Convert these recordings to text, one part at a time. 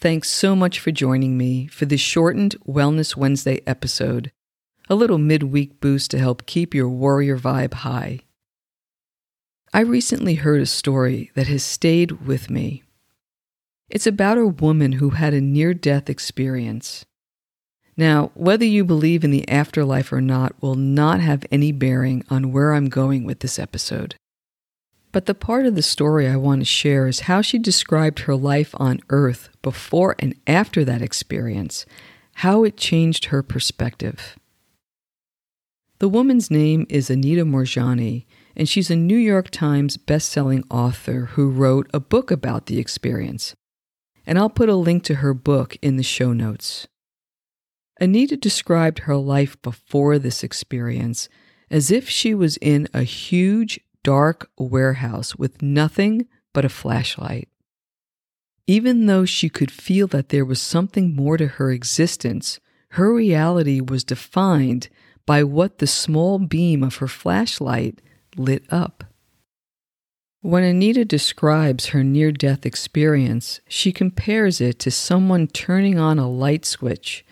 Thanks so much for joining me for this shortened Wellness Wednesday episode, a little midweek boost to help keep your warrior vibe high. I recently heard a story that has stayed with me. It's about a woman who had a near death experience. Now, whether you believe in the afterlife or not will not have any bearing on where I'm going with this episode. But the part of the story I want to share is how she described her life on Earth before and after that experience, how it changed her perspective. The woman's name is Anita Moorjani, and she's a New York Times bestselling author who wrote a book about the experience. And I'll put a link to her book in the show notes. Anita described her life before this experience as if she was in a huge dark warehouse with nothing but a flashlight. Even though she could feel that there was something more to her existence, her reality was defined by what the small beam of her flashlight lit up. When Anita describes her near death experience, she compares it to someone turning on a light switch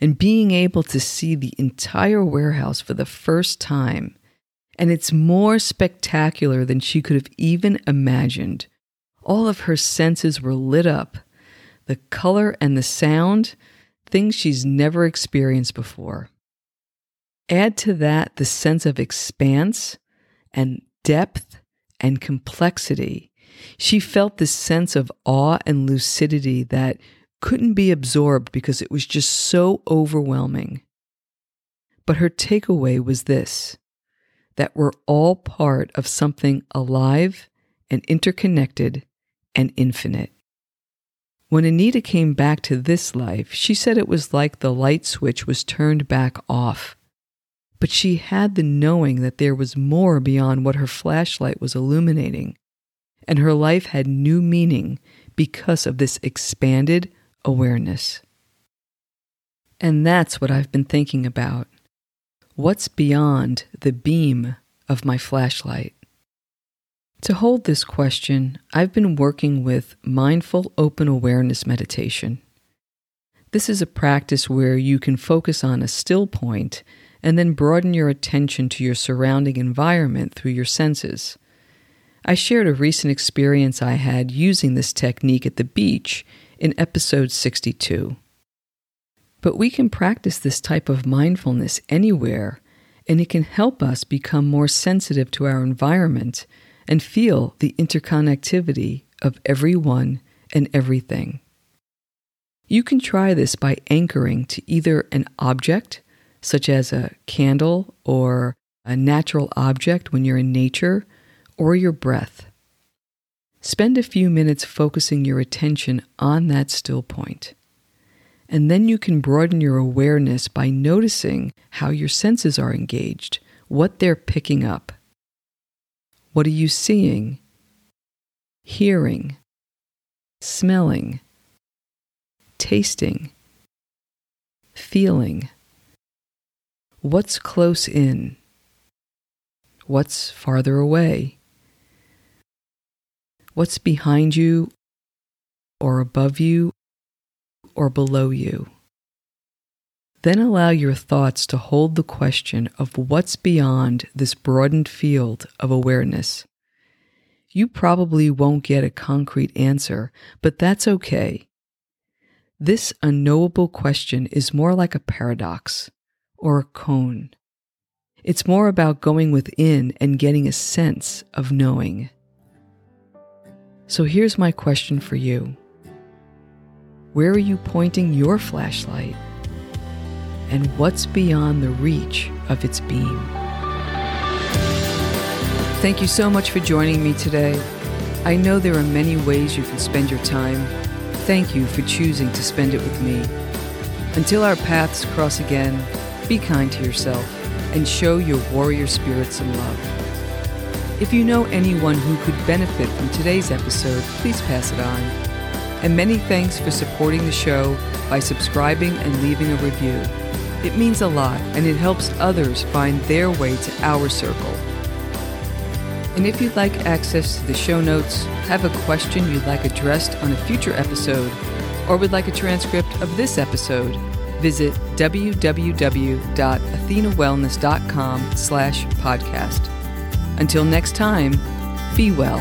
and being able to see the entire warehouse for the first time and it's more spectacular than she could have even imagined. All of her senses were lit up the color and the sound, things she's never experienced before. Add to that the sense of expanse and depth and complexity. She felt this sense of awe and lucidity that couldn't be absorbed because it was just so overwhelming. But her takeaway was this that we're all part of something alive and interconnected and infinite. When Anita came back to this life, she said it was like the light switch was turned back off. But she had the knowing that there was more beyond what her flashlight was illuminating, and her life had new meaning because of this expanded awareness. And that's what I've been thinking about. What's beyond the beam of my flashlight? To hold this question, I've been working with mindful open awareness meditation. This is a practice where you can focus on a still point and then broaden your attention to your surrounding environment through your senses. I shared a recent experience I had using this technique at the beach in episode 62. But we can practice this type of mindfulness anywhere, and it can help us become more sensitive to our environment and feel the interconnectivity of everyone and everything. You can try this by anchoring to either an object, such as a candle or a natural object when you're in nature, or your breath. Spend a few minutes focusing your attention on that still point. And then you can broaden your awareness by noticing how your senses are engaged, what they're picking up. What are you seeing, hearing, smelling, tasting, feeling? What's close in? What's farther away? What's behind you or above you or below you. Then allow your thoughts to hold the question of what's beyond this broadened field of awareness. You probably won't get a concrete answer, but that's okay. This unknowable question is more like a paradox or a koan. It's more about going within and getting a sense of knowing. So here's my question for you where are you pointing your flashlight? And what's beyond the reach of its beam? Thank you so much for joining me today. I know there are many ways you can spend your time. Thank you for choosing to spend it with me. Until our paths cross again, be kind to yourself and show your warrior spirit some love. If you know anyone who could benefit from today's episode, please pass it on. And many thanks for supporting the show by subscribing and leaving a review. It means a lot and it helps others find their way to our circle. And if you'd like access to the show notes, have a question you'd like addressed on a future episode, or would like a transcript of this episode, visit www.athenawellness.com slash podcast. Until next time, be well.